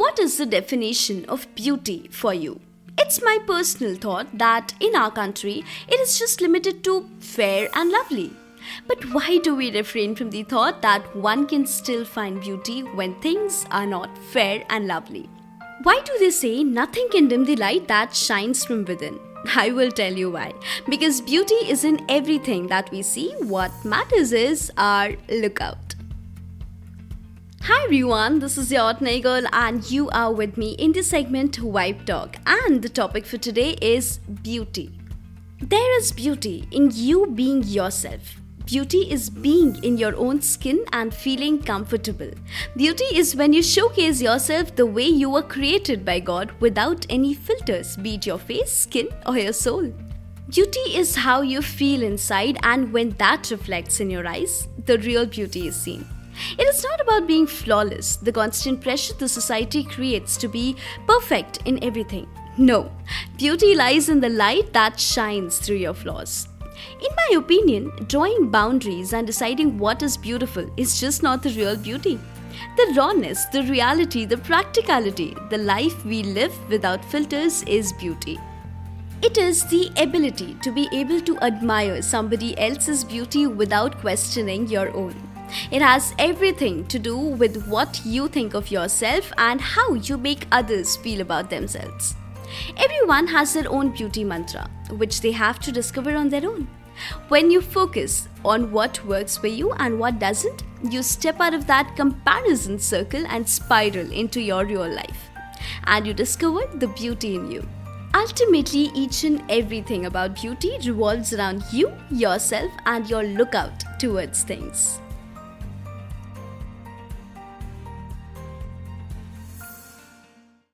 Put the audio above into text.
What is the definition of beauty for you? It's my personal thought that in our country, it is just limited to fair and lovely. But why do we refrain from the thought that one can still find beauty when things are not fair and lovely? Why do they say nothing can dim the light that shines from within? I will tell you why. Because beauty is in everything that we see. What matters is our lookout. Hi everyone, this is your girl and you are with me in the segment Vibe Talk and the topic for today is beauty. There is beauty in you being yourself. Beauty is being in your own skin and feeling comfortable. Beauty is when you showcase yourself the way you were created by God without any filters, be it your face, skin, or your soul. Beauty is how you feel inside, and when that reflects in your eyes, the real beauty is seen. It is not about being flawless, the constant pressure the society creates to be perfect in everything. No, beauty lies in the light that shines through your flaws. In my opinion, drawing boundaries and deciding what is beautiful is just not the real beauty. The rawness, the reality, the practicality, the life we live without filters is beauty. It is the ability to be able to admire somebody else's beauty without questioning your own. It has everything to do with what you think of yourself and how you make others feel about themselves. Everyone has their own beauty mantra, which they have to discover on their own. When you focus on what works for you and what doesn't, you step out of that comparison circle and spiral into your real life. And you discover the beauty in you. Ultimately, each and everything about beauty revolves around you, yourself, and your lookout towards things.